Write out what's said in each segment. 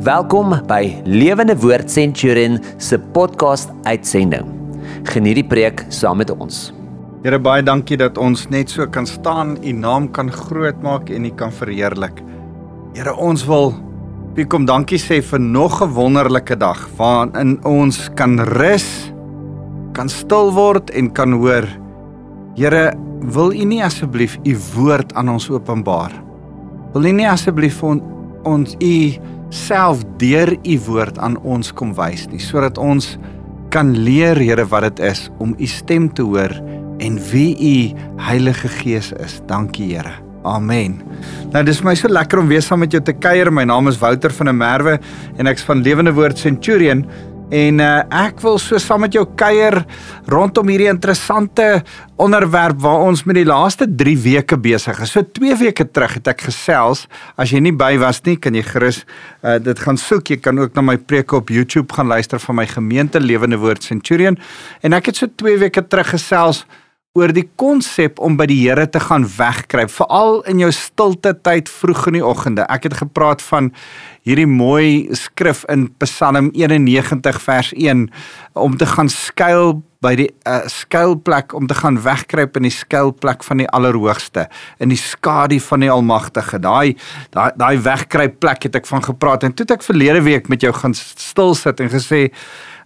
Welkom by Lewende Woord Centurion se podcast uitsending. Geniet die preek saam met ons. Here baie dankie dat ons net so kan staan, u naam kan grootmaak en u kan verheerlik. Here ons wil wie kom dankie sê vir nog 'n wonderlike dag waarin ons kan rus, kan stil word en kan hoor. Here, wil u nie asseblief u woord aan ons openbaar? Wil u nie asseblief on, ons u self deur u woord aan ons kom wys nie sodat ons kan leer Here wat dit is om u stem te hoor en wie u Heilige Gees is. Dankie Here. Amen. Nou dis my so lekker om weer saam met jou te kuier. My naam is Wouter van der Merwe en ek's van Lewende Woord Centurion. En uh, ek wil so saam met jou kuier rondom hierdie interessante onderwerp waar ons met die laaste 3 weke besig is. So 2 weke terug het ek gesels. As jy nie by was nie, kan jy gerus uh, dit gaan soek. Jy kan ook na my preke op YouTube gaan luister van my gemeente Lewende Woord Centurion. En ek het so 2 weke terug gesels oor die konsep om by die Here te gaan wegkruip, veral in jou stilte tyd vroeg in die oggende. Ek het gepraat van hierdie mooi skrif in Psalm 91 vers 1 om te gaan skuil by die uh, skuilplek om te gaan wegkruip in die skuilplek van die Allerhoogste in die skadu van die Almagtige. Daai daai daai wegkruip plek het ek van gepraat en toe het ek verlede week met jou gaan stil sit en gesê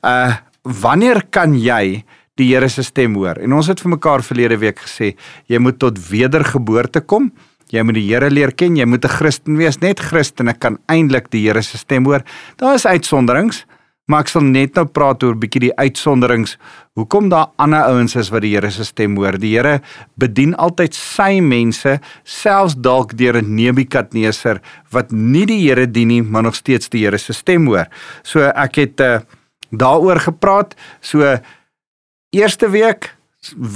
uh wanneer kan jy die Here se stem hoor. En ons het vir mekaar verlede week gesê, jy moet tot wedergeboorte kom. Jy moet die Here leer ken, jy moet 'n Christen wees. Net Christene kan eintlik die Here se stem hoor. Daar is uitsonderings, maar ek sal net nou praat oor 'n bietjie die uitsonderings. Hoekom daar ander ouens is wat die Here se stem hoor? Die Here bedien altyd sy mense, selfs dalk deur 'n Nebukadneser wat nie die Here dien nie, maar nog steeds die Here se stem hoor. So ek het uh, daaroor gepraat. So eerste week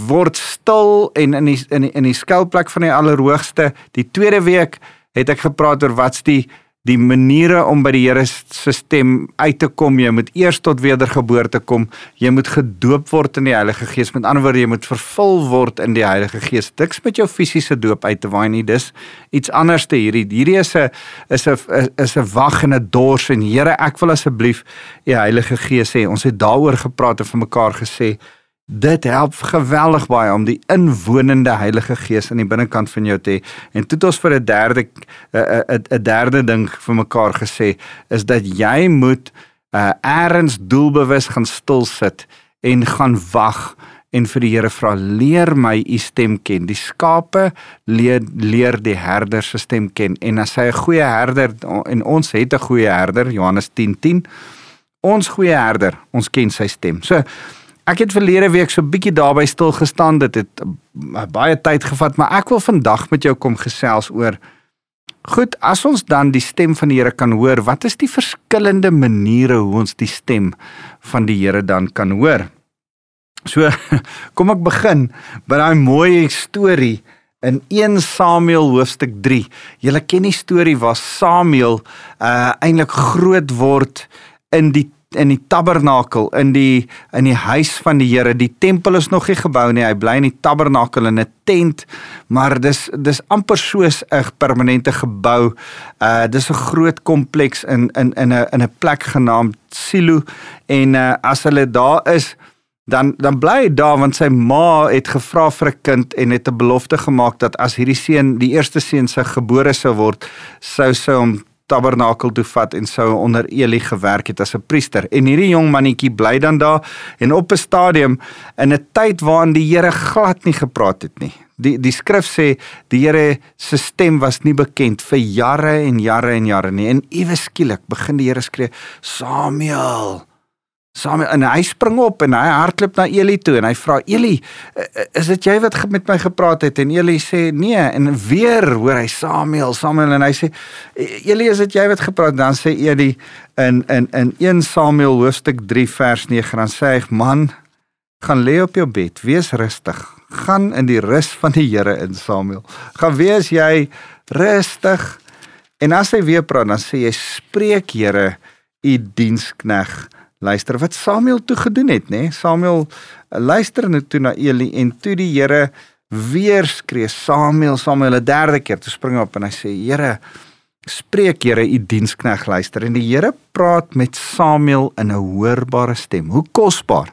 word stil en in die in die, in die skuilplek van die allerhoogste. Die tweede week het ek gepraat oor wat's die die maniere om by die Here se stem uit te kom. Jy moet eers tot wedergeboorte kom. Jy moet gedoop word in die Heilige Gees. Met ander woorde, jy moet vervul word in die Heilige Gees. Diks met jou fisiese doop uit te waai nie. Dis iets anders te hierdie. Hierdie is 'n is 'n is 'n wag en 'n dors en Here, ek wil asseblief die Heilige Gees hê. Ons het daaroor gepraat en vir mekaar gesê Dit help geweldig baie om die inwonende Heilige Gees aan die binnekant van jou te hê. En toe het ons vir 'n derde 'n 'n derde ding vir mekaar gesê is dat jy moet uh eers doelbewus gaan stil sit en gaan wag en vir die Here vra leer my u stem ken. Die skape leer leer die herder se stem ken en as hy 'n goeie herder en ons het 'n goeie herder Johannes 10:10 10, ons goeie herder, ons ken sy stem. So Ek het verlede week so 'n bietjie daarby stil gestaan. Dit het baie tyd gevat, maar ek wil vandag met jou kom gesels oor Goed, as ons dan die stem van die Here kan hoor, wat is die verskillende maniere hoe ons die stem van die Here dan kan hoor? So, kom ek begin by daai mooi storie in 1 Samuel hoofstuk 3. Julle ken die storie waar Samuel uh eintlik groot word in die in die tabernakel in die in die huis van die Here. Die tempel is nog nie gebou nie. Hy bly in die tabernakel in 'n tent, maar dis dis amper soos 'n permanente gebou. Uh dis 'n groot kompleks in in in 'n in 'n plek genaamd Silo en uh as hulle daar is dan dan bly hy daar want sy ma het gevra vir 'n kind en het 'n belofte gemaak dat as hierdie seun die eerste seun se gebore sou word sou sy hom tabernakel toe vat en sou onder Eli gewerk het as 'n priester. En hierdie jong mannetjie bly dan daar en op 'n stadium in 'n tyd waarin die Here glad nie gepraat het nie. Die die skrif sê die Here se stem was nie bekend vir jare en jare en jare nie. En ewe skielik begin die Here skree: "Samuel!" Samuel en hy spring op en hy hardloop na Eli toe en hy vra Eli, is dit jy wat met my gepraat het? En Eli sê nee en weer hoor hy Samuel, Samuel en hy sê Eli, is dit jy wat gepraat? Dan sê Eli in in in 1 Samuel hoofstuk 3 vers 9 dan sê hy man, gaan lê op jou bed, wees rustig. Gaan in die rus van die Here in Samuel. Gaan wees jy rustig. En as hy weer praat, dan sê jy spreek Here, u dienskneg luister wat Samuel toe gedoen het, nê? Samuel uh, luister net toe na Eli en toe die Here weer skree Samuel, Samuel 'n derde keer, toe spring hy op en hy sê: "Here, Spreek Here u dienskneg luister en die Here praat met Samuel in 'n hoorbare stem. Hoe kosbaar.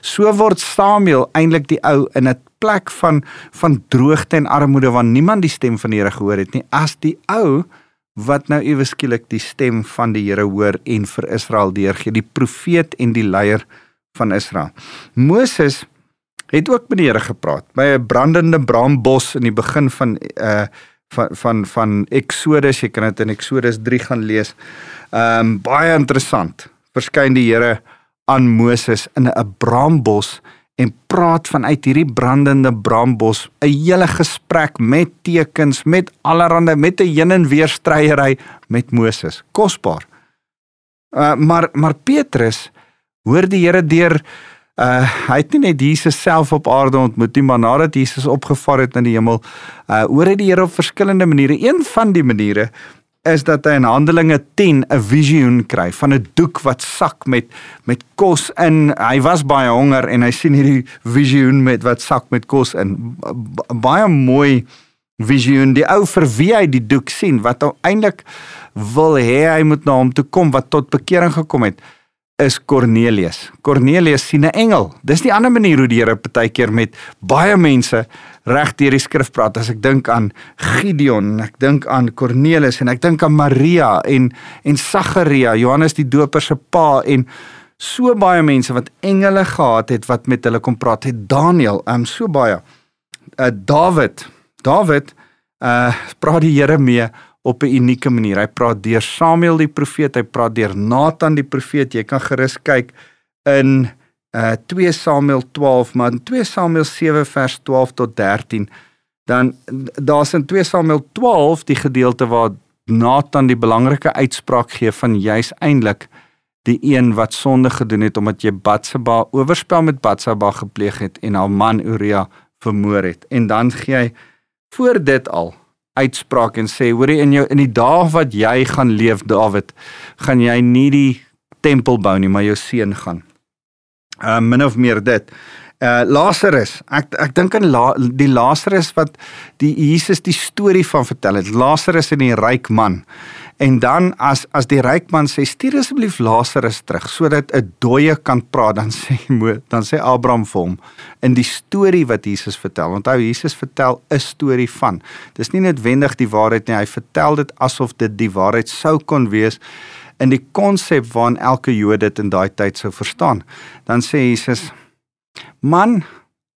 So word Samuel eintlik die ou in 'n plek van van droogte en armoede waar niemand die stem van die Here gehoor het nie as die ou wat nou ewe skielik die stem van die Here hoor en vir Israel deurgee, die profeet en die leier van Israel. Moses het ook met die Here gepraat by 'n brandende braambos in die begin van uh van van van Exodus, jy kan dit in Exodus 3 gaan lees. Ehm um, baie interessant. Verskyn die Here aan Moses in 'n braambos en praat vanuit hierdie brandende braambos 'n hele gesprek met tekens, met allerhande met 'n heen en weer stryery met Moses. Kosbaar. Uh maar maar Petrus hoor die Here deur uh hy het nie net Jesus self op aarde ontmoet nie, maar nadat Jesus opgevaar het na die hemel, uh hoor hy die Here op verskillende maniere. Een van die maniere is dat hy in Handelinge 10 'n visioen kry van 'n doek wat sak met met kos in. Hy was baie honger en hy sien hierdie visioen met wat sak met kos in. Baie mooi visioen. Die ou vir wie hy die doek sien wat eintlik wil hê hy moet na hom toe kom wat tot bekering gekom het is Cornelius. Cornelius sien 'n engel. Dis die ander manier hoe die Here partykeer met baie mense reg deur die skrif praat. As ek dink aan Gideon, ek dink aan Cornelius en ek dink aan Maria en en Sagaria, Johannes die Doper se pa en so baie mense wat engele gehad het wat met hulle kom praat. Het Daniel, ehm um, so baie. Uh Dawid, Dawid uh praat die Here mee op 'n unieke manier. Hy praat deur Samuel die profeet, hy praat deur Nathan die profeet. Jy kan gerus kyk in uh 2 Samuel 12, maar in 2 Samuel 7 vers 12 tot 13 dan daar's in 2 Samuel 12 die gedeelte waar Nathan die belangrike uitspraak gee van juis eintlik die een wat sonde gedoen het omdat jy Batsheba oorspel met Batsheba gepleeg het en haar man Uria vermoor het. En dan gee hy voor dit al uitspraak en sê hoorie in jou in die dae wat jy gaan leef Dawid gaan jy nie die tempel bou nie maar jou seun gaan. Uh min of meer dit. Uh Lazarus, ek ek dink aan La, die Lazarus wat die Jesus die storie van vertel het. Lazarus en die ryk man. En dan as as die ryk man sê stuur asseblief Lazarus terug sodat 'n dooie kan praat, dan sê dan sê Abraham vir hom in die storie wat Jesus vertel. Onthou Jesus vertel 'n storie van. Dis nie noodwendig die waarheid nie. Hy vertel dit asof dit die waarheid sou kon wees in die konsep waarin elke Jood dit in daai tyd sou verstaan. Dan sê Jesus: "Man,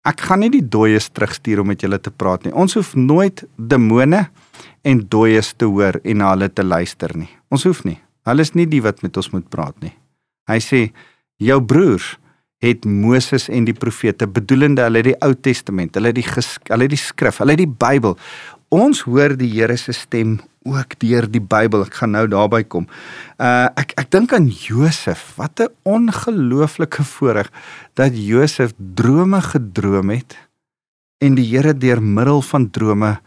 ek gaan nie die dooies terugstuur om met julle te praat nie. Ons hoef nooit demone en dooies te hoor en na hulle te luister nie. Ons hoef nie. Hulle is nie die wat met ons moet praat nie. Hy sê jou broers het Moses en die profete bedoelende hulle die Ou Testament, hulle die hulle die skrif, hulle die Bybel. Ons hoor die Here se stem ook deur die Bybel. Ek gaan nou daarby kom. Uh ek ek dink aan Josef. Wat 'n ongelooflike voorreg dat Josef drome gedroom het en die Here deur middel van drome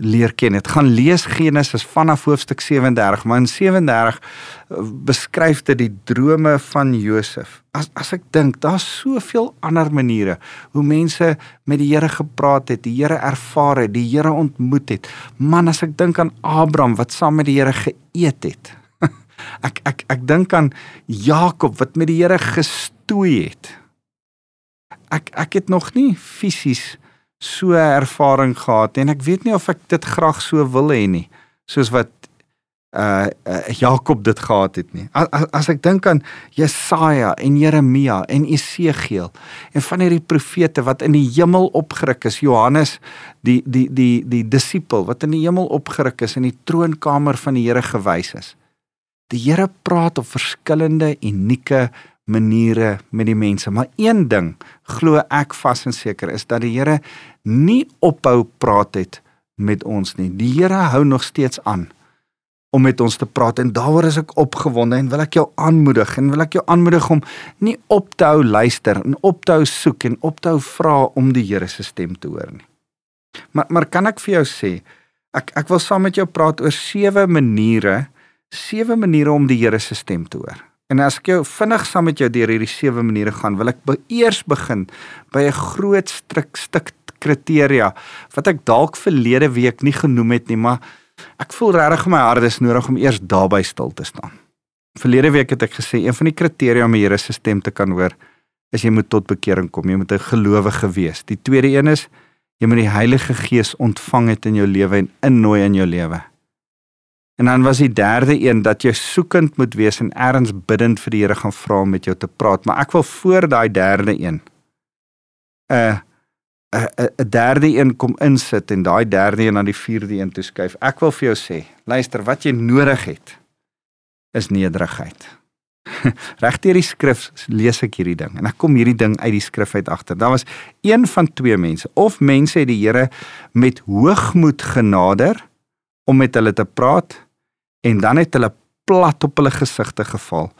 leer ken. Dit gaan lees Genesis vanaf hoofstuk 37, maar in 37 eh, beskryf dit die drome van Josef. As as ek dink, daar's soveel ander maniere hoe mense met die Here gepraat het, die Here ervaar het, die Here ontmoet het. Man, as ek dink aan Abraham wat saam met die Here geëet het. ek ek ek dink aan Jakob wat met die Here gestoei het. Ek ek het nog nie fisies so ervaring gehad en ek weet nie of ek dit graag so wil hê nie soos wat uh, uh Jakob dit gehad het nie. As, as ek dink aan Jesaja en Jeremia en Esegiel en van hierdie profete wat in die hemel opgeruk is, Johannes die die die die disipel wat in die hemel opgeruk is in die troonkamer van die Here gewys is. Die Here praat op verskillende unieke maniere met die mense, maar een ding glo ek vas en seker is dat die Here nie ophou praat het met ons nie. Die Here hou nog steeds aan om met ons te praat en daaroor is ek opgewonde en wil ek jou aanmoedig en wil ek jou aanmoedig om nie op te hou luister en op te hou soek en op te hou vra om die Here se stem te hoor nie. Maar maar kan ek vir jou sê ek ek wil saam met jou praat oor sewe maniere, sewe maniere om die Here se stem te hoor. En as ek jou vinnig saam met jou deur hierdie sewe maniere gaan, wil ek be eers begin by 'n groot stuk stuk kriteria wat ek dalk verlede week nie genoem het nie, maar Ek voel regtig my hart is nodig om eers daarby stil te staan. Verlede week het ek gesê een van die kriteria om die Here se stem te kan hoor is jy moet tot bekering kom. Jy moet 'n gelowige wees. Die tweede een is jy moet die Heilige Gees ontvang het in jou lewe en innooi in jou lewe. En dan was die derde een dat jy soekend moet wees en erns bidend vir die Here gaan vra om met jou te praat. Maar ek wil voor daai derde een 'n uh, 'n 'n derde een kom insit en daai derde een aan die vierde een toeskuif. Ek wil vir jou sê, luister, wat jy nodig het is nederigheid. Regdeur die skrif lees ek hierdie ding en ek kom hierdie ding uit die skrif uit agter. Daar was een van twee mense of mense het die Here met hoogmoed genader om met hulle te praat en dan het hulle plat op hulle gesigte geval.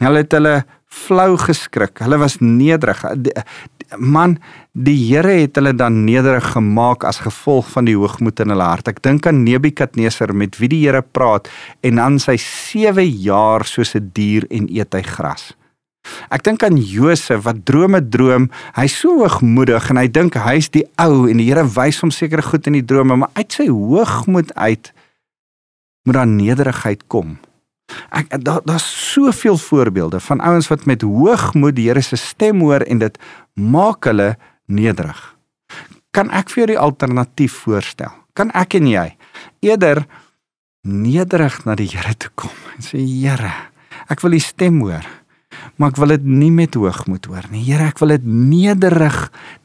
Hulle het hulle flou geskrik. Hulle was nederig man die Here het hulle dan nederig gemaak as gevolg van die hoogmoed in hulle hart. Ek dink aan Nebukadneser met wie die Here praat en dan sy 7 jaar soos 'n dier en eet hy gras. Ek dink aan Josef wat drome droom. Hy's so hoogmoedig en hy dink hy's die ou en die Here wys hom sekere goed in die drome, maar uit sy hoogmoed uit moet daar nederigheid kom. Ek daar daar's soveel voorbeelde van ouens wat met hoogmoed die Here se stem hoor en dit maak hulle nederig. Kan ek vir jou die alternatief voorstel? Kan ek en jy eerder nederig na die Here toe kom en sê Here, ek wil u stem hoor. Maar ek wil dit nie met hoogmoed hoor nie. Here, ek wil dit nederig,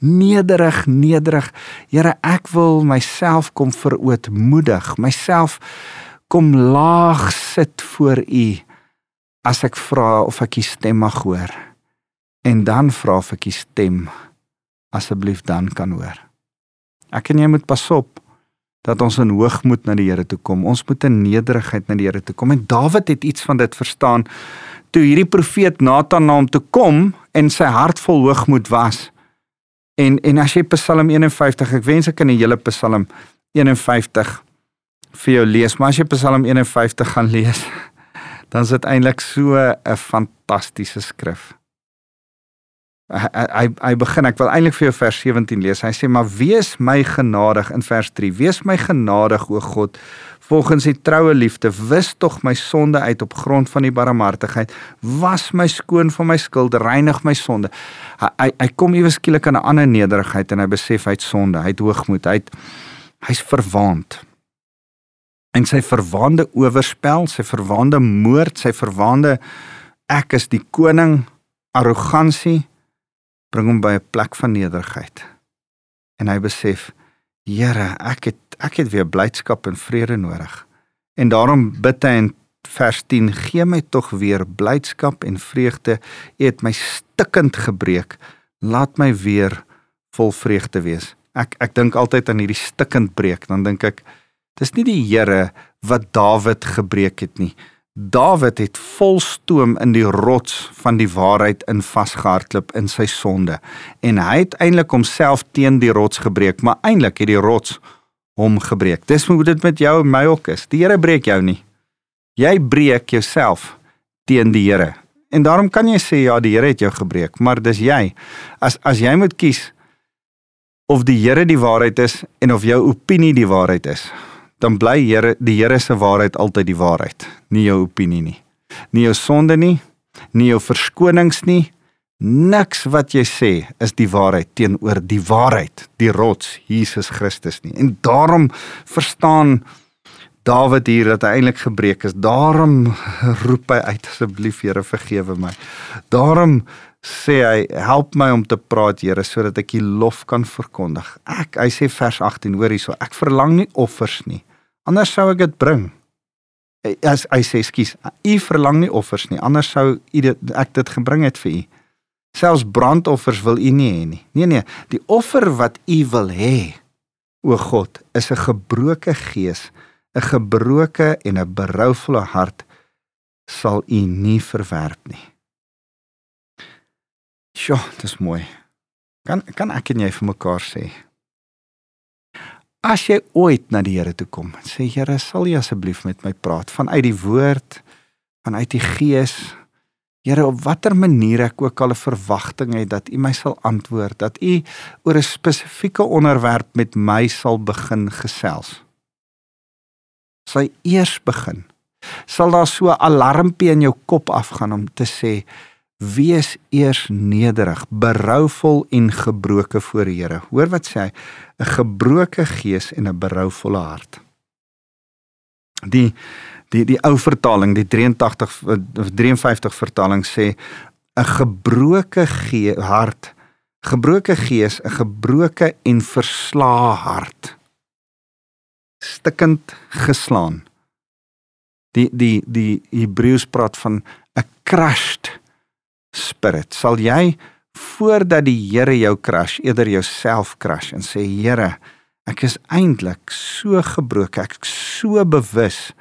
nederig, nederig. Here, ek wil myself kom verootmoedig, myself kom laag sit voor u as ek vra of ek u stem mag hoor. En dan vra of ek u stem asseblief dan kan hoor. Ek en jy moet pas op dat ons in hoogmoed na die Here toe kom. Ons moet in nederigheid na die Here toe kom. En Dawid het iets van dit verstaan. Toe hierdie profeet Nathan na hom toe kom en sy hart vol hoogmoed was. En en as jy Psalm 51 ek wens ek kan die hele Psalm 51 vir jou lees, maar as jy Psalm 51 gaan lees, dan is dit eintlik so 'n fantastiese skrif. Hy hy hy begin ek wil eintlik vir jou vers 17 lees. Hy sê maar wees my genadig in vers 3. Wees my genadig o God volgens die troue liefde. Wis tog my sonde uit op grond van die barmhartigheid. Was my skoon van my skuld, reinig my sonde. Hy hy, hy kom iewes skielik aan 'n ander nederigheid en hy besef hy het sonde, hy het hoogmoed, hy het hy's verwaand en sy verwaande oorspel, sy verwaande moord, sy verwaande ek is die koning arrogansie bring hom by 'n plek van nederigheid. En hy besef, Here, ek het ek het weer blydskap en vrede nodig. En daarom bid hy in vers 10: Gee my tog weer blydskap en vreugde. U het my stikkend gebreek. Laat my weer vol vreugde wees. Ek ek dink altyd aan hierdie stikkend breek, dan dink ek Dis nie die Here wat Dawid gebreek het nie. Dawid het vol stoom in die rots van die waarheid in vasgehardloop in sy sonde en hy het eintlik homself teen die rots gebreek, maar eintlik het die rots hom gebreek. Dis hoe dit met jou en my ook is. Die Here breek jou nie. Jy breek jouself teen die Here. En daarom kan jy sê ja, die Here het jou gebreek, maar dis jy. As as jy moet kies of die Here die waarheid is en of jou opinie die waarheid is, dan bly Here die Here se waarheid altyd die waarheid, nie jou opinie nie. Nie jou sonde nie, nie jou verskonings nie. Niks wat jy sê is die waarheid teenoor die waarheid, die rots Jesus Christus nie. En daarom verstaan Dawid hier dat hy eintlik gebreek is. Daarom roep hy uit asseblief Here vergewe my. Daarom sê hy help my om te praat Here sodat ek U lof kan verkondig. Ek hy sê vers 18 hoor hierso ek verlang nie offers nie. Anders sou ek dit bring. As hy sê skus, u verlang nie offers nie, anders sou u dit ek dit gebring het vir u. Selfs brandoffers wil u nie hê nie. Nee nee, die offer wat u wil hê, o God, is 'n gebroke gees, 'n gebroke en 'n berouvolle hart sal u nie verwerp nie. Sjoe, dis mooi. Kan kan ek en jy vir mekaar sê? As jy ooit na die Here toe kom, sê Here, sal U asseblief met my praat vanuit die woord, vanuit die gees. Here, op watter manier ek ook al 'n verwagting het dat U my sal antwoord, dat U oor 'n spesifieke onderwerp met my sal begin gesels. sal eers begin. Sal daar so 'n alarmpie in jou kop afgaan om te sê wees eers nederig, berouvol en gebroke voor die Here. Hoor wat sê hy? 'n Gebroke gees en 'n berouvolle hart. Die die die ou vertaling, die 83 of 53 vertaling sê 'n gebroke ge hart, gebroke gees, 'n gebroke en verslae hart. Stikkend geslaan. Die die die Hebreëus praat van 'n crushed spirit. Sal jy voordat die Here jou crush, eerder jouself crush en sê Here, ek is eintlik so gebroken, ek is so bewus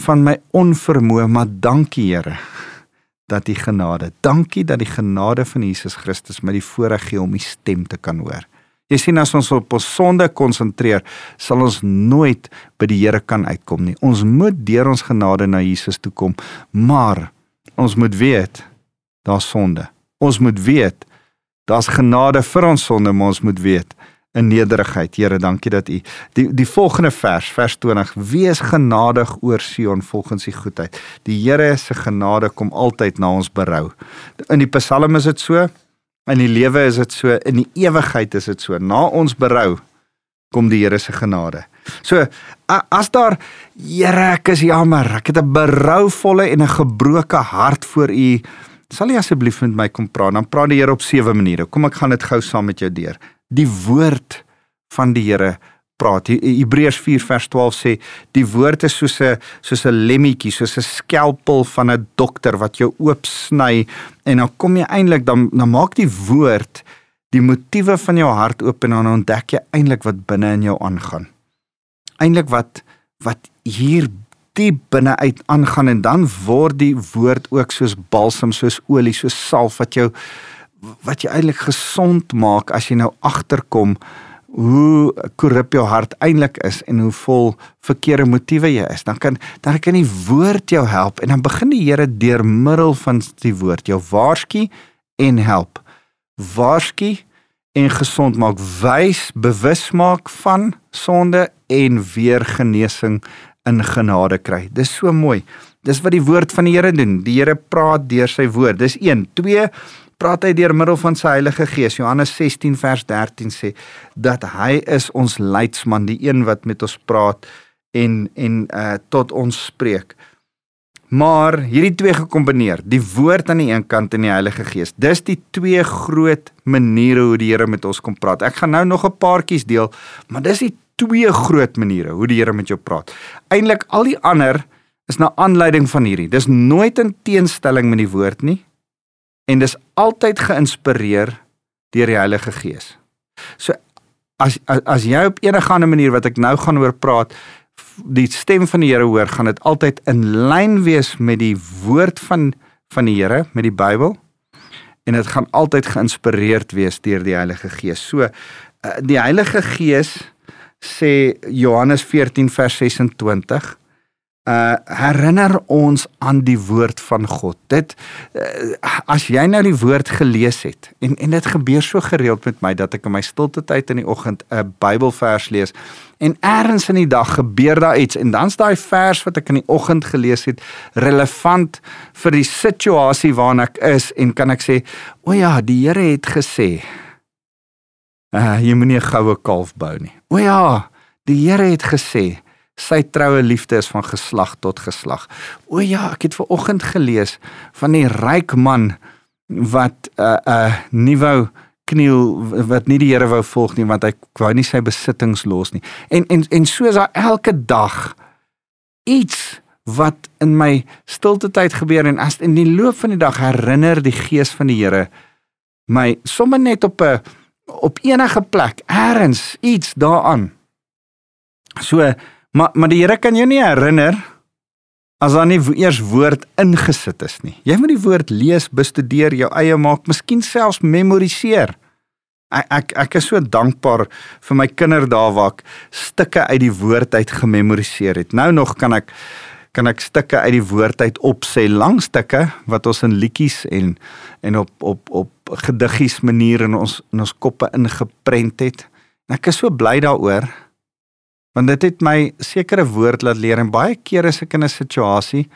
van my onvermoë, maar dankie Here dat die genade, dankie dat die genade van Jesus Christus my die voorreg gee om u stem te kan hoor. Jy sien as ons op ons sonde konsentreer, sal ons nooit by die Here kan uitkom nie. Ons moet deur ons genade na Jesus toe kom, maar ons moet weet daar's sonde. Ons moet weet daar's genade vir ons sonde, maar ons moet weet in nederigheid. Here, dankie dat U die die volgende vers, vers 20, wees genadig oor Sion volgens U goedheid. Die Here se genade kom altyd na ons berou. In die Psalm is dit so, in die lewe is dit so, in die ewigheid is dit so. Na ons berou kom die Here se genade. So as daar Here, ek is jammer, ek het 'n berouvolle en 'n gebroke hart voor U Sal jy asseblief met my kom praat? Dan praat die Here op sewe maniere. Kom ek gaan dit gou saam met jou deur. Die woord van die Here praat. Hebreërs 4 vers 12 sê die woord is soos 'n soos 'n lemmetjie, soos 'n skelpel van 'n dokter wat jou oop sny en dan kom jy eintlik dan dan maak die woord die motiewe van jou hart oop en dan ontdek jy eintlik wat binne in jou aangaan. Eintlik wat wat hier diep binne uit aangaan en dan word die woord ook soos balsam, soos olie, soos salf wat jou wat jy eintlik gesond maak as jy nou agterkom hoe korrup jou hart eintlik is en hoe vol verkeerde motiewe jy is. Dan kan dan kan die woord jou help en dan begin die Here deur middel van die woord jou waarsku en help. Waarsku en gesond maak, wys, bewus maak van sonde en weer genesing in genade kry. Dis so mooi. Dis wat die woord van die Here doen. Die Here praat deur sy woord. Dis 1. 2 praat hy deur middel van sy Heilige Gees. Johannes 16 vers 13 sê dat hy is ons leidsman, die een wat met ons praat en en uh tot ons spreek. Maar hierdie twee gekombineer, die woord aan die een kant en die Heilige Gees. Dis die twee groot maniere hoe die Here met ons kom praat. Ek gaan nou nog 'n paartjies deel, maar dis die twee groot maniere hoe die Here met jou praat. Eintlik al die ander is na aanleiding van hierdie. Dis nooit in teenstelling met die woord nie en dis altyd geïnspireer deur die Heilige Gees. So as as, as jy op enige ander manier wat ek nou gaan oor praat, die stem van die Here hoor, gaan dit altyd in lyn wees met die woord van van die Here, met die Bybel. En dit gaan altyd geïnspireerd wees deur die Heilige Gees. So eh, die Heilige Gees sê Johannes 14 vers 26 uh herinner ons aan die woord van God. Dit uh, as jy nou die woord gelees het en en dit gebeur so gereeld met my dat ek in my stilte tyd in die oggend 'n Bybelvers lees en eers in die dag gebeur daar iets en dan's daai vers wat ek in die oggend gelees het relevant vir die situasie waarin ek is en kan ek sê o ja, die Here het gesê uh, jy moenie 'n goue kalf bou nie. O ja, die Here het gesê sy troue liefde is van geslag tot geslag. O ja, ek het ver oggend gelees van die ryk man wat 'n uh, uh, nie wou kniel wat nie die Here wou volg nie want hy wou nie sy besittings los nie. En en en so is daar elke dag iets wat in my stilte tyd gebeur en as in die loop van die dag herinner die gees van die Here my sommer net op 'n op enige plek, eers iets daaraan. So, maar maar die Here kan jou nie herinner as daar nie eers woord ingesit is nie. Jy moet die woord lees, bestudeer, jou eie maak, miskien selfs memoriseer. Ek ek ek is so dankbaar vir my kinderdae waar ek stukke uit die woord uit gememoriseer het. Nou nog kan ek kan ek stukke uit die woord uit opsê, lang stukke wat ons in liedjies en en op op op gediggies manier in ons in ons koppe ingeprent het. En ek is so bly daaroor Want dit het my sekere woord laat leer en baie kere as ek in 'n situasie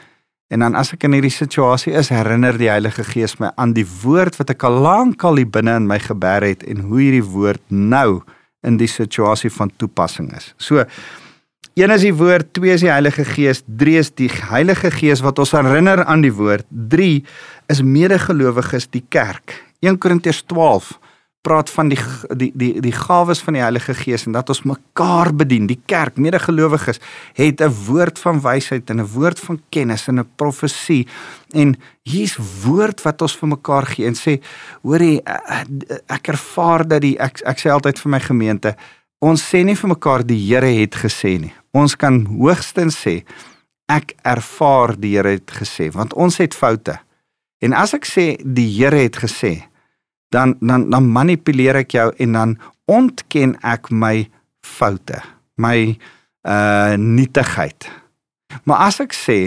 en dan as ek in hierdie situasie is, herinner die Heilige Gees my aan die woord wat ek al lank al hier binne in my geber het en hoe hierdie woord nou in die situasie van toepassing is. So Een is die woord, twee is die Heilige Gees, drie is die Heilige Gees wat ons herinner aan die woord. 3 is medegelowiges die kerk. 1 Korintiërs 12 praat van die die die die gawes van die Heilige Gees en dat ons mekaar bedien. Die kerk, medegelowiges, het 'n woord van wysheid en 'n woord van kennis en 'n profesie. En hier's woord wat ons vir mekaar gee en sê, hoorie, ek ervaar dat die ek ek sê altyd vir my gemeente, ons sê nie vir mekaar die Here het gesê nie. Ons kan hoogstens sê ek ervaar die Here het gesê want ons het foute. En as ek sê die Here het gesê, dan dan dan manipuleer ek jou en dan ontken ek my foute, my uh nietigheid. Maar as ek sê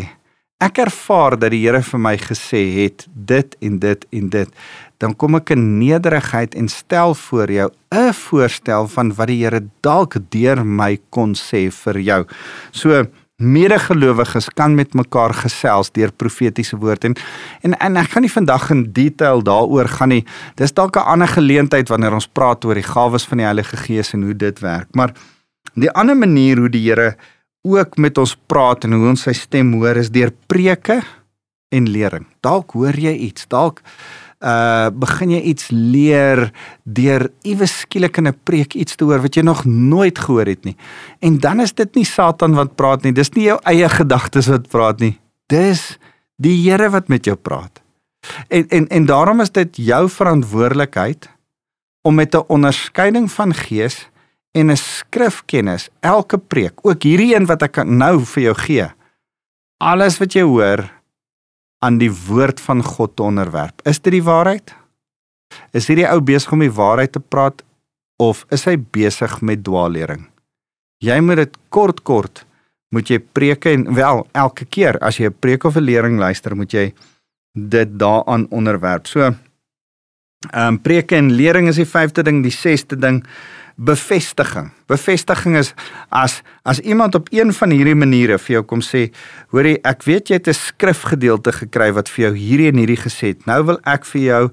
ek ervaar dat die Here vir my gesê het dit en dit en dit, dan kom ek in nederigheid en stel voor jou 'n voorstel van wat die Here dalk deur my kon sê vir jou. So medegelowiges kan met mekaar gesels deur profetiese woord en en en ek gaan nie vandag in detail daaroor gaan nie. Dis dalk 'n ander geleentheid wanneer ons praat oor die gawes van die Heilige Gees en hoe dit werk. Maar die ander manier hoe die Here ook met ons praat en hoe ons sy stem hoor is deur preke en lering. Dalk hoor jy iets, dalk uh begin jy iets leer deur iewes skielik in 'n preek iets te hoor wat jy nog nooit gehoor het nie. En dan is dit nie Satan wat praat nie, dis nie jou eie gedagtes wat praat nie. Dis die Here wat met jou praat. En en en daarom is dit jou verantwoordelikheid om met 'n onderskeiding van gees en 'n skrifkennis elke preek, ook hierdie een wat ek nou vir jou gee. Alles wat jy hoor, aan die woord van God te onderwerp. Is dit die waarheid? Is hierdie ou besig om die waarheid te praat of is hy besig met dwaallering? Jy moet dit kort kort moet jy preke en wel elke keer as jy 'n preek of 'n lering luister, moet jy dit daaraan onderwerp. So ehm um, preke en lering is die vyfde ding, die sesde ding bevestiging. Bevestiging is as as iemand op een van hierdie maniere vir jou kom sê, hoorie, ek weet jy het 'n skrifgedeelte gekry wat vir jou hierdie en hierdie gesê het. Nou wil ek vir jou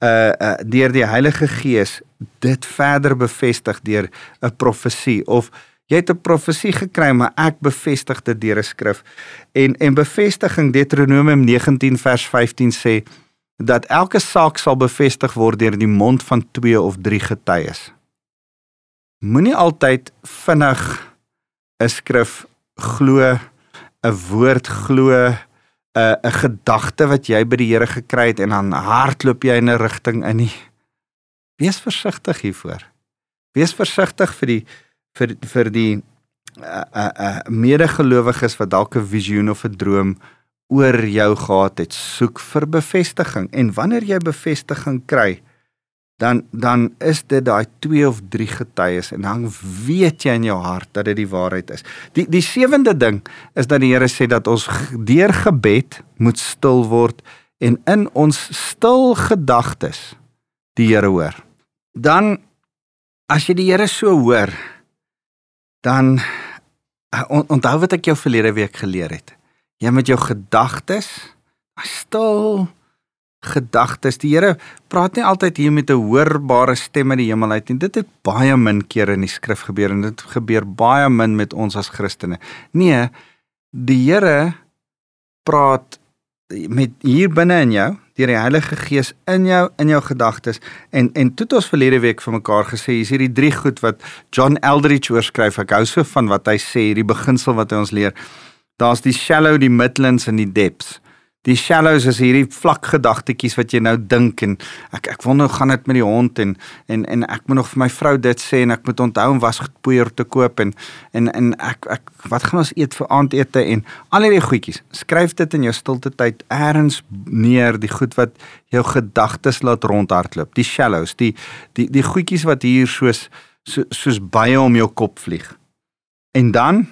uh uh deur die Heilige Gees dit verder bevestig deur 'n profesie of jy het 'n profesie gekry maar ek bevestig dit deur 'n skrif. En en bevestiging Deuteronomium 19 vers 15 sê dat elke saak sal bevestig word deur die mond van 2 of 3 getuies moenie altyd vinnig 'n skrif glo, 'n woord glo, 'n 'n gedagte wat jy by die Here gekry het en dan hardloop jy in 'n rigting in nie. Wees versigtig hiervoor. Wees versigtig vir die vir vir die uh, uh, uh, medegelowiges wat dalk 'n visioen of 'n droom oor jou gehad het, soek vir bevestiging en wanneer jy bevestiging kry, dan dan is dit daai twee of drie getuies en dan weet jy in jou hart dat dit die waarheid is. Die die sewende ding is dat die Here sê dat ons deur gebed moet stil word en in ons stil gedagtes die Here hoor. Dan as jy die Here so hoor, dan uh, onthou wat ek jou verlede week geleer het. Jy met jou gedagtes stil gedagtes. Die Here praat nie altyd hier met 'n hoorbare stem uit die hemel uit nie. Dit het baie min kere in die skrif gebeur en dit gebeur baie min met ons as Christene. Nee, die Here praat met hier binne in jou, deur die Heilige Gees in jou in jou gedagtes en en toe het ons verlede week vir mekaar gesê, hier's hierdie drie goed wat John Eldridge oorskryf. Ek hou so van wat hy sê, hierdie beginsel wat hy ons leer. Daar's die shallow, die midlands en die depths. Die shallows is hierdie vlak gedagtetjies wat jy nou dink en ek ek wonder hoe gaan dit met die hond en en en ek moet nog vir my vrou dit sê en ek moet onthou om wasgoedpoeier te koop en en en ek ek wat gaan ons eet vir aandete en al hierdie goedjies. Skryf dit in jou stilte tyd eers neer die goed wat jou gedagtes laat rondhardloop. Die shallows, die die die goedjies wat hier soos so, soos baie om jou kop vlieg. En dan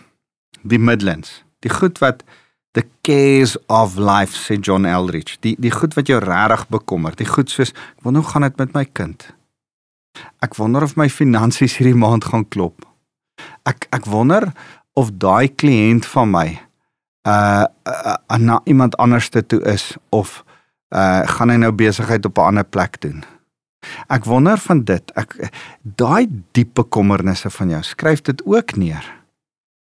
die midlands, die goed wat the cares of life sê John Eldridge die die goed wat jou regtig bekommer die goed soos ek wonder hoe gaan dit met my kind ek wonder of my finansies hierdie maand gaan klop ek ek wonder of daai kliënt van my uh, uh, uh na iemand anders toe is of uh gaan hy nou besigheid op 'n ander plek doen. Ek wonder van dit. Ek daai diepe kommernisse van jou, skryf dit ook neer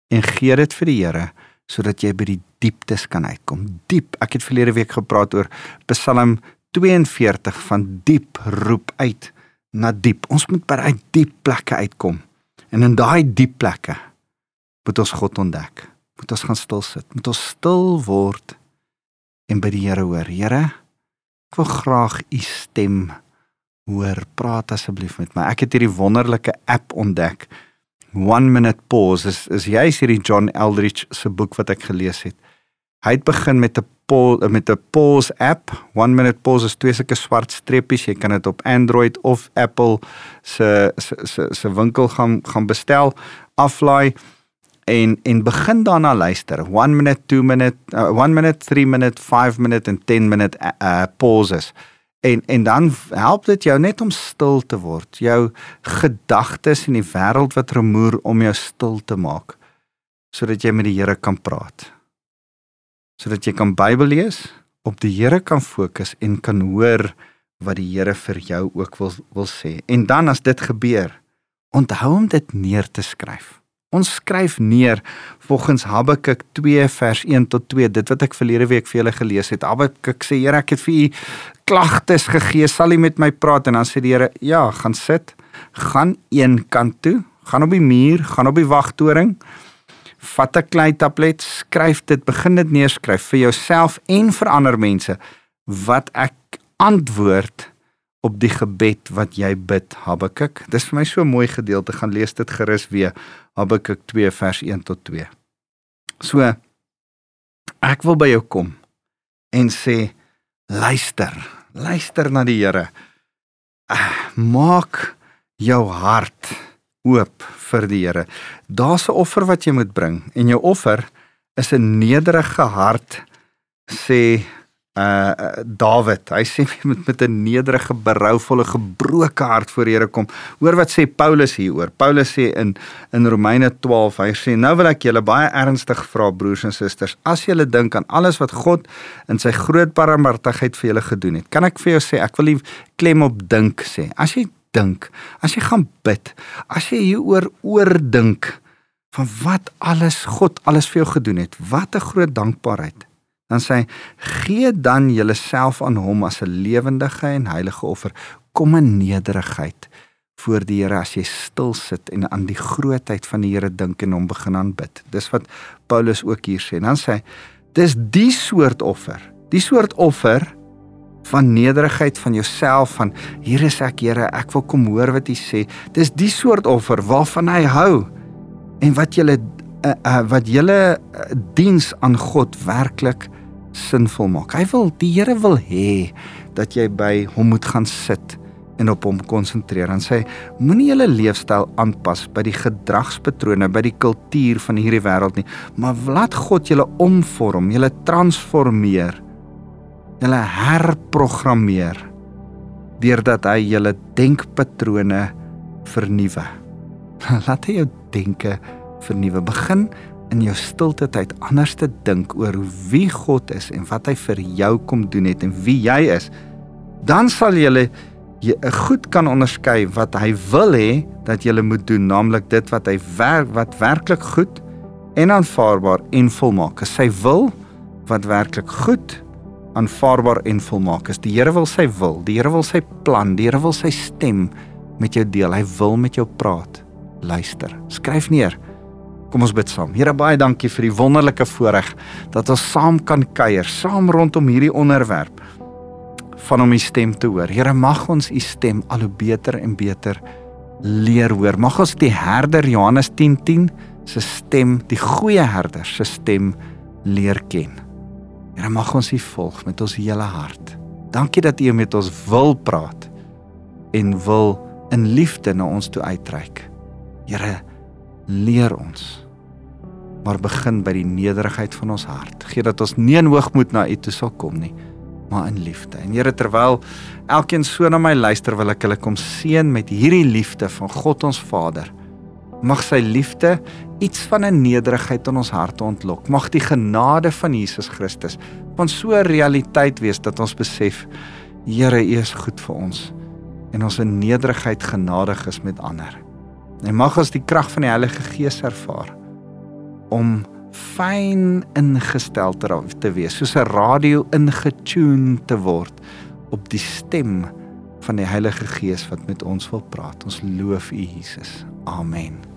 en gee dit vir die Here sodat jy by die dieptes kan uitkom. Diep. Ek het verlede week gepraat oor Psalm 42 van diep roep uit na diep. Ons moet by daai diep plekke uitkom. En in daai diep plekke moet ons God ontdek. Moet ons gaan stil sit. Moet ons stil word en by die Here hoor. Here, ek wil graag u stem hoor. Praat asseblief met my. Ek het hierdie wonderlike app ontdek. One Minute Pause is is juist hierdie John Eldridge se boek wat ek gelees het. Hy het begin met 'n met 'n pause app. One Minute Pause is twee sulke swart streepies. Jy kan dit op Android of Apple se se se se winkel gaan gaan bestel, aflaai en en begin daarna luister. 1 minute, 2 minute, 1 uh, minute, 3 minute, 5 minute en 10 minute uh, uh, pauses. En en dan help dit jou net om stil te word. Jou gedagtes in die wêreld wat rumoer om jou stil te maak sodat jy met die Here kan praat. Sodat jy kan Bybel lees, op die Here kan fokus en kan hoor wat die Here vir jou ook wil wil sê. En dan as dit gebeur, onthou om dit neer te skryf. Ons skryf neer volgens Habakuk 2 vers 1 tot 2 dit wat ek verlede week vir julle gelees het. Habakuk sê Here ek het vir u klagtes gegee, sal u met my praat en dan sê die Here ja, gaan sit, gaan een kant toe, gaan op die muur, gaan op die wagtoring. Vat 'n klein tablet, skryf dit, begin dit neerskryf vir jouself en vir ander mense wat ek antwoord op die gebed wat jy bid Habakuk. Dis vir my so 'n mooi gedeelte. Gaan lees dit gerus weer. Habakuk 2 vers 1 tot 2. So ek wil by jou kom en sê luister. Luister na die Here. Ah, maak jou hart oop vir die Here. Daar's 'n offer wat jy moet bring en jou offer is 'n nederige hart sê uh Dawid, hy sê met met 'n nederige, berouvolle, gebroke hart voor die Here kom. Hoor wat sê Paulus hieroor. Paulus sê in in Romeine 12, hy sê nou wil ek julle baie ernstig vra broers en susters, as julle dink aan alles wat God in sy groot barmhartigheid vir julle gedoen het. Kan ek vir jou sê, ek wil nie klem op dink sê. As jy dink, as jy gaan bid, as jy hieroor oordink van wat alles God alles vir jou gedoen het, wat 'n groot dankbaarheid dan sê hy gee dan julleself aan hom as 'n lewendige en heilige offer. Kom in nederigheid voor die Here as jy stil sit en aan die grootheid van die Here dink en hom begin aanbid. Dis wat Paulus ook hier sê. En dan sê hy dis die soort offer. Die soort offer van nederigheid van jouself van hier is ek Here ek wil kom hoor wat u sê dis die soort offer waarvan hy hou en wat julle uh, uh, wat julle uh, diens aan God werklik sinvol maak. Hy wil die Here wil hê dat jy by hom moet gaan sit en op hom konsentreer. En sê moenie julle leefstyl aanpas by die gedragspatrone, by die kultuur van hierdie wêreld nie, maar laat God julle omvorm, julle transformeer. Julle herprogrammeer deurdat hy julle denkpatrone vernuwe. Laat hy jou denke vernuwe. Begin in jou stilte tyd anders te dink oor wie God is en wat hy vir jou kom doen het en wie jy is, dan sal jy jy goed kan onderskei wat hy wil hê dat jy moet doen, naamlik dit wat hy werk wat werklik goed en aanvaarbaar en volmaak is. Sy wil wat werklik goed, aanvaarbaar en volmaak is. Die Here wil sy wil, die Here wil sy plan, die Here wil sy stem met jou deel. Hy wil met jou praat. Luister. Skryf neer. Kom ons bid saam. Here baie dankie vir die wonderlike voorreg dat ons saam kan kuier, saam rondom hierdie onderwerp van om u stem te hoor. Here mag ons u stem al hoe beter en beter leer hoor. Mag ons die herder Johannes 10:10 10, se stem, die goeie herder se stem leer ken. Here mag ons u volg met ons hele hart. Dankie dat u met ons wil praat en wil in liefde na ons toe uitreik. Here leer ons maar begin by die nederigheid van ons hart. Gee dat ons nie in hoogmoed na U toe sal kom nie, maar in liefde. En Here, terwyl elkeen so na my luister, wil ek hulle kom seën met hierdie liefde van God ons Vader Mag sy liefde iets van 'n nederigheid in ons harte ontlok. Mag die genade van Jesus Christus van so 'n realiteit wees dat ons besef Here, U is goed vir ons en ons in nederigheid genadig is met ander. En mag ons die krag van die Heilige Gees ervaar om fyn ingestel te wees, soos 'n radio ingetune te word op die stem van die Heilige Gees wat met ons wil praat. Ons loof U Jesus. Amen.